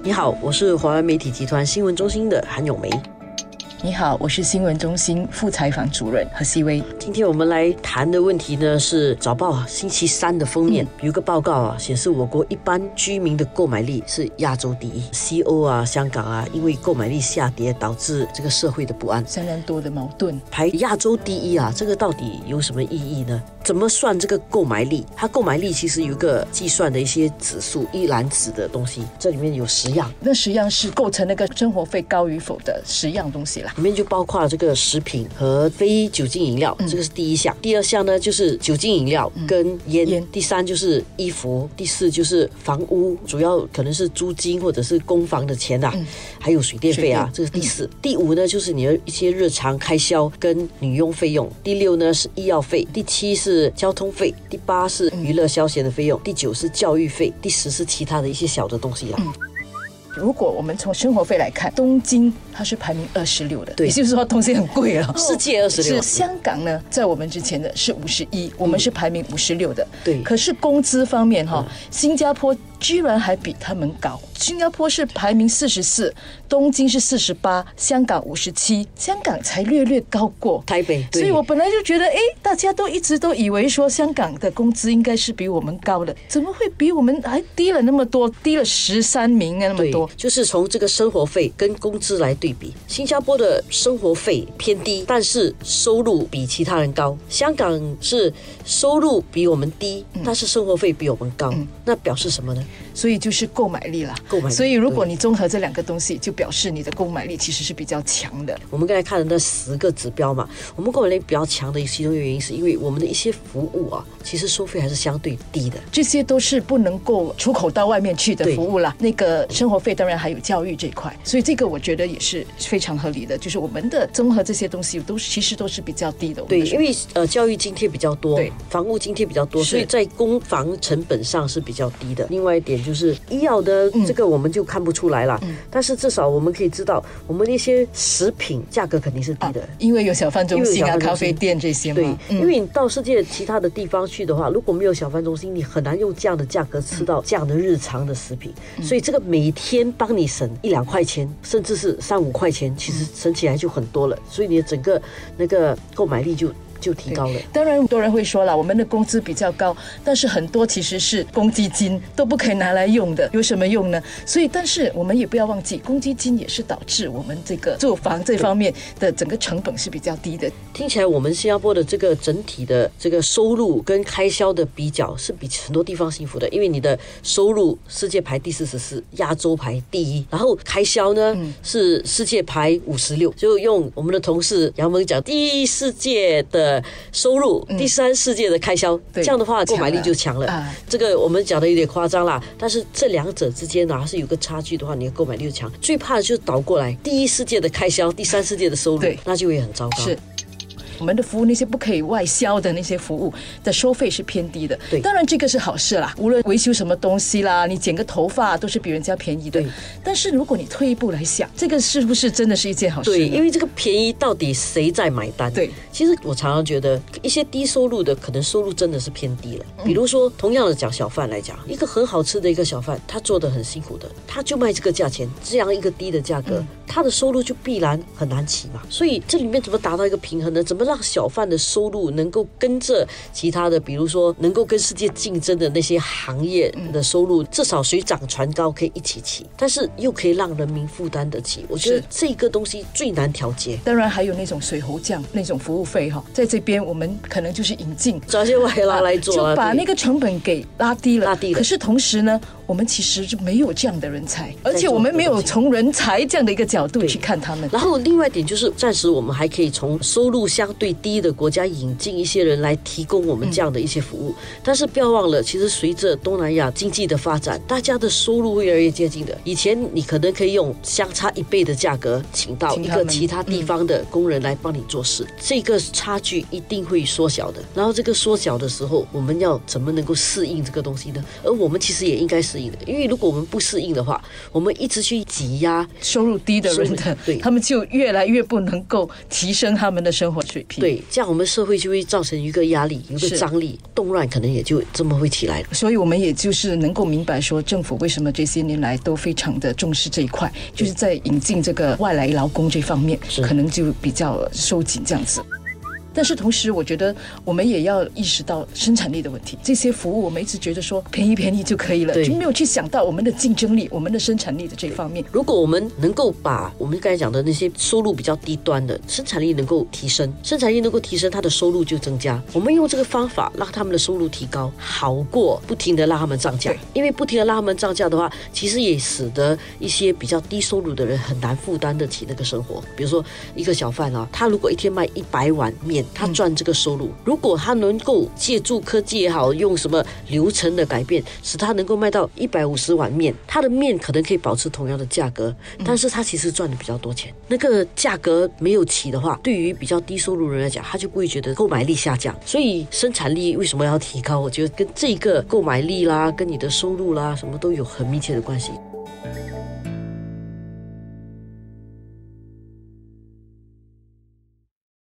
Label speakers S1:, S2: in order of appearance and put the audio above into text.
S1: 你好，我是华为媒体集团新闻中心的韩咏梅。
S2: 你好，我是新闻中心副采访主任何希薇。
S1: 今天我们来谈的问题呢是早报啊星期三的封面有个报告啊显示我国一般居民的购买力是亚洲第一，C O 啊香港啊因为购买力下跌导致这个社会的不安，
S2: 相当多的矛盾。
S1: 排亚洲第一啊，这个到底有什么意义呢？怎么算这个购买力？它购买力其实有一个计算的一些指数，一篮子的东西，这里面有十样，
S2: 那十样是构成那个生活费高与否的十样东西啦。
S1: 里面就包括了这个食品和非酒精饮料，这个是第一项。第二项呢就是酒精饮料跟烟。
S2: 烟
S1: 第三就是衣服，第四就是房屋，主要可能是租金或者是公房的钱啊，还有水电费啊，这是第四。第五呢就是你的一些日常开销跟女佣费用。第六呢是医药费，第七是交通费，第八是娱乐消闲的费用，第九是教育费，第十是其他的一些小的东西了。嗯。
S2: 如果我们从生活费来看，东京它是排名二十六的，
S1: 对
S2: 也就是说东西很贵了。
S1: 世界二十六
S2: 是，香港呢，在我们之前的是五十一，我们是排名五十六的。
S1: 对
S2: 可是工资方面哈，新加坡居然还比他们高。新加坡是排名四十四，东京是四十八，香港五十七，香港才略略高过。
S1: 台北，对
S2: 所以我本来就觉得，哎，大家都一直都以为说香港的工资应该是比我们高的，怎么会比我们还低了那么多，低了十三名啊那么
S1: 对
S2: 多？，
S1: 就是从这个生活费跟工资来对比，新加坡的生活费偏低，但是收入比其他人高。香港是收入比我们低，
S2: 嗯
S1: 但是生活费比我们高，那表示什么呢？
S2: 所以就是购买力了。
S1: 购买力
S2: 所以如果你综合这两个东西，就表示你的购买力其实是比较强的。
S1: 我们刚才看的那十个指标嘛，我们购买力比较强的其中一个原因是因为我们的一些服务啊，其实收费还是相对低的。
S2: 这些都是不能够出口到外面去的服务啦。那个生活费当然还有教育这一块，所以这个我觉得也是非常合理的。就是我们的综合这些东西都是其实都是比较低的。
S1: 对，因为呃教育津贴比较多
S2: 对，
S1: 房屋津贴比较多，所以在公房成本上是比较低的。另外一点就是医药的
S2: 嗯。
S1: 这个我们就看不出来了，但是至少我们可以知道，我们的一些食品价格肯定是低的。
S2: 因为有小贩中心
S1: 小
S2: 咖啡店这些嘛。
S1: 对
S2: 嘛，，
S1: 因为你到世界其他的地方去的话，如果没有小贩中心，你很难用这样的价格吃到这样的日常的食品。
S2: 嗯。
S1: 所以这个每天帮你省一两块钱，甚至是三五块钱，其实省起来就很多了。所以你的整个那个购买力就就提高了。
S2: 当然，很多人会说了，我们的工资比较高，但是很多其实是公积金都不可以拿来用的，有什么用呢？所以，但是我们也不要忘记，公积金也是导致我们这个住房这方面的整个成本是比较低的。
S1: 听起来我们新加坡的这个整体的这个收入跟开销的比较是比很多地方幸福的，因为你的收入世界排第四十四，亚洲排第一，然后开销呢、
S2: 嗯
S1: 是世界排五十六，就用我们的同事杨文讲，第一世界的收入，第三世界的开销，
S2: 嗯
S1: 这样的话购买力就强了。
S2: 啊
S1: 这个我们讲的有点夸张啦，但是这两者之间呢，还是有个差距的话，你的购买力就强。最怕的就是倒过来，第一世界的开销，第三世界的收入，那就会很糟糕。
S2: 是。我们的服务那些不可以外销的那些服务的收费是偏低的，
S1: 对
S2: 当然这个是好事啦。无论维修什么东西啦，你剪个头发都是比人家便宜的
S1: 对。
S2: 但是如果你退一步来想，这个是不是真的是一件好事？
S1: 对，因为这个便宜到底谁在买单？
S2: 对，
S1: 其实我常常觉得一些低收入的，可能收入真的是偏低了。比如说，同样的讲小贩来讲，一个很好吃的一个小贩，他做的很辛苦的，他就卖这个价钱，这样一个低的价格，他的收入就必然很难起嘛。所以这里面怎么达到一个平衡呢？怎么让小贩的收入能够跟着其他的，比如说能够跟世界竞争的那些行业的收入，至少水涨船高可以一起起，但是又可以让人民负担得起。我觉得
S2: 是
S1: 这个东西最难调节。
S2: 当然还有那种水喉匠那种服务费哈，在这边我们可能就是引进。
S1: 找一些外劳来做啊，
S2: 就把那个成本给拉低了。
S1: 拉低了
S2: 可是同时呢，我们其实就没有这样的人才，而且我们没有从人才这样的一个角度去看他们。
S1: 然后另外一点就是，暂时我们还可以从收入相对低的国家引进一些人来提供我们这样的一些服务。但是不要忘了，其实随着东南亚经济的发展，大家的收入会越来越接近的。以前你可能可以用相差一倍的价格请到一个其他地方的工人来帮你做事，这个差距一定会缩小的。然后这个缩小的时候，我们要怎么能够适应这个东西呢？而我们其实也应该适应。适应的。因为如果我们不适应的话，我们一直去挤压
S2: 收入低的人的，
S1: 对
S2: 他们就越来越不能够提升他们的生活水平。
S1: 对，这样我们社会就会造成一个压力，一个张力，动乱可能也就这么会起来了。
S2: 所以，我们也就是能够明白说，政府为什么这些年来都非常的重视这一块，就是在引进这个外来劳工这方面，可能就比较收紧这样子。但是同时，我觉得我们也要意识到生产力的问题。这些服务我们一直觉得说便宜便宜就可以了，就没有去想到我们的竞争力、我们的生产力的这方面。
S1: 如果我们能够把我们刚才讲的那些收入比较低端的生产力能够提升，生产力能够提升，他的收入就增加。我们用这个方法让他们的收入提高，好过不停的让他们涨价。因为不停的让他们涨价的话，其实也使得一些比较低收入的人很难负担得起那个生活。比如说一个小贩啊，他如果一天卖一百碗面。他赚这个收入，如果他能够借助科技也好，用什么流程的改变，使他能够卖到一百五十碗面，他的面可能可以保持同样的价格，但是他其实赚的比较多钱。那个价格没有起的话，对于比较低收入人来讲，他就不会觉得购买力下降。所以生产力为什么要提高？我觉得跟这个购买力啦，跟你的收入啦，什么都有很密切的关系。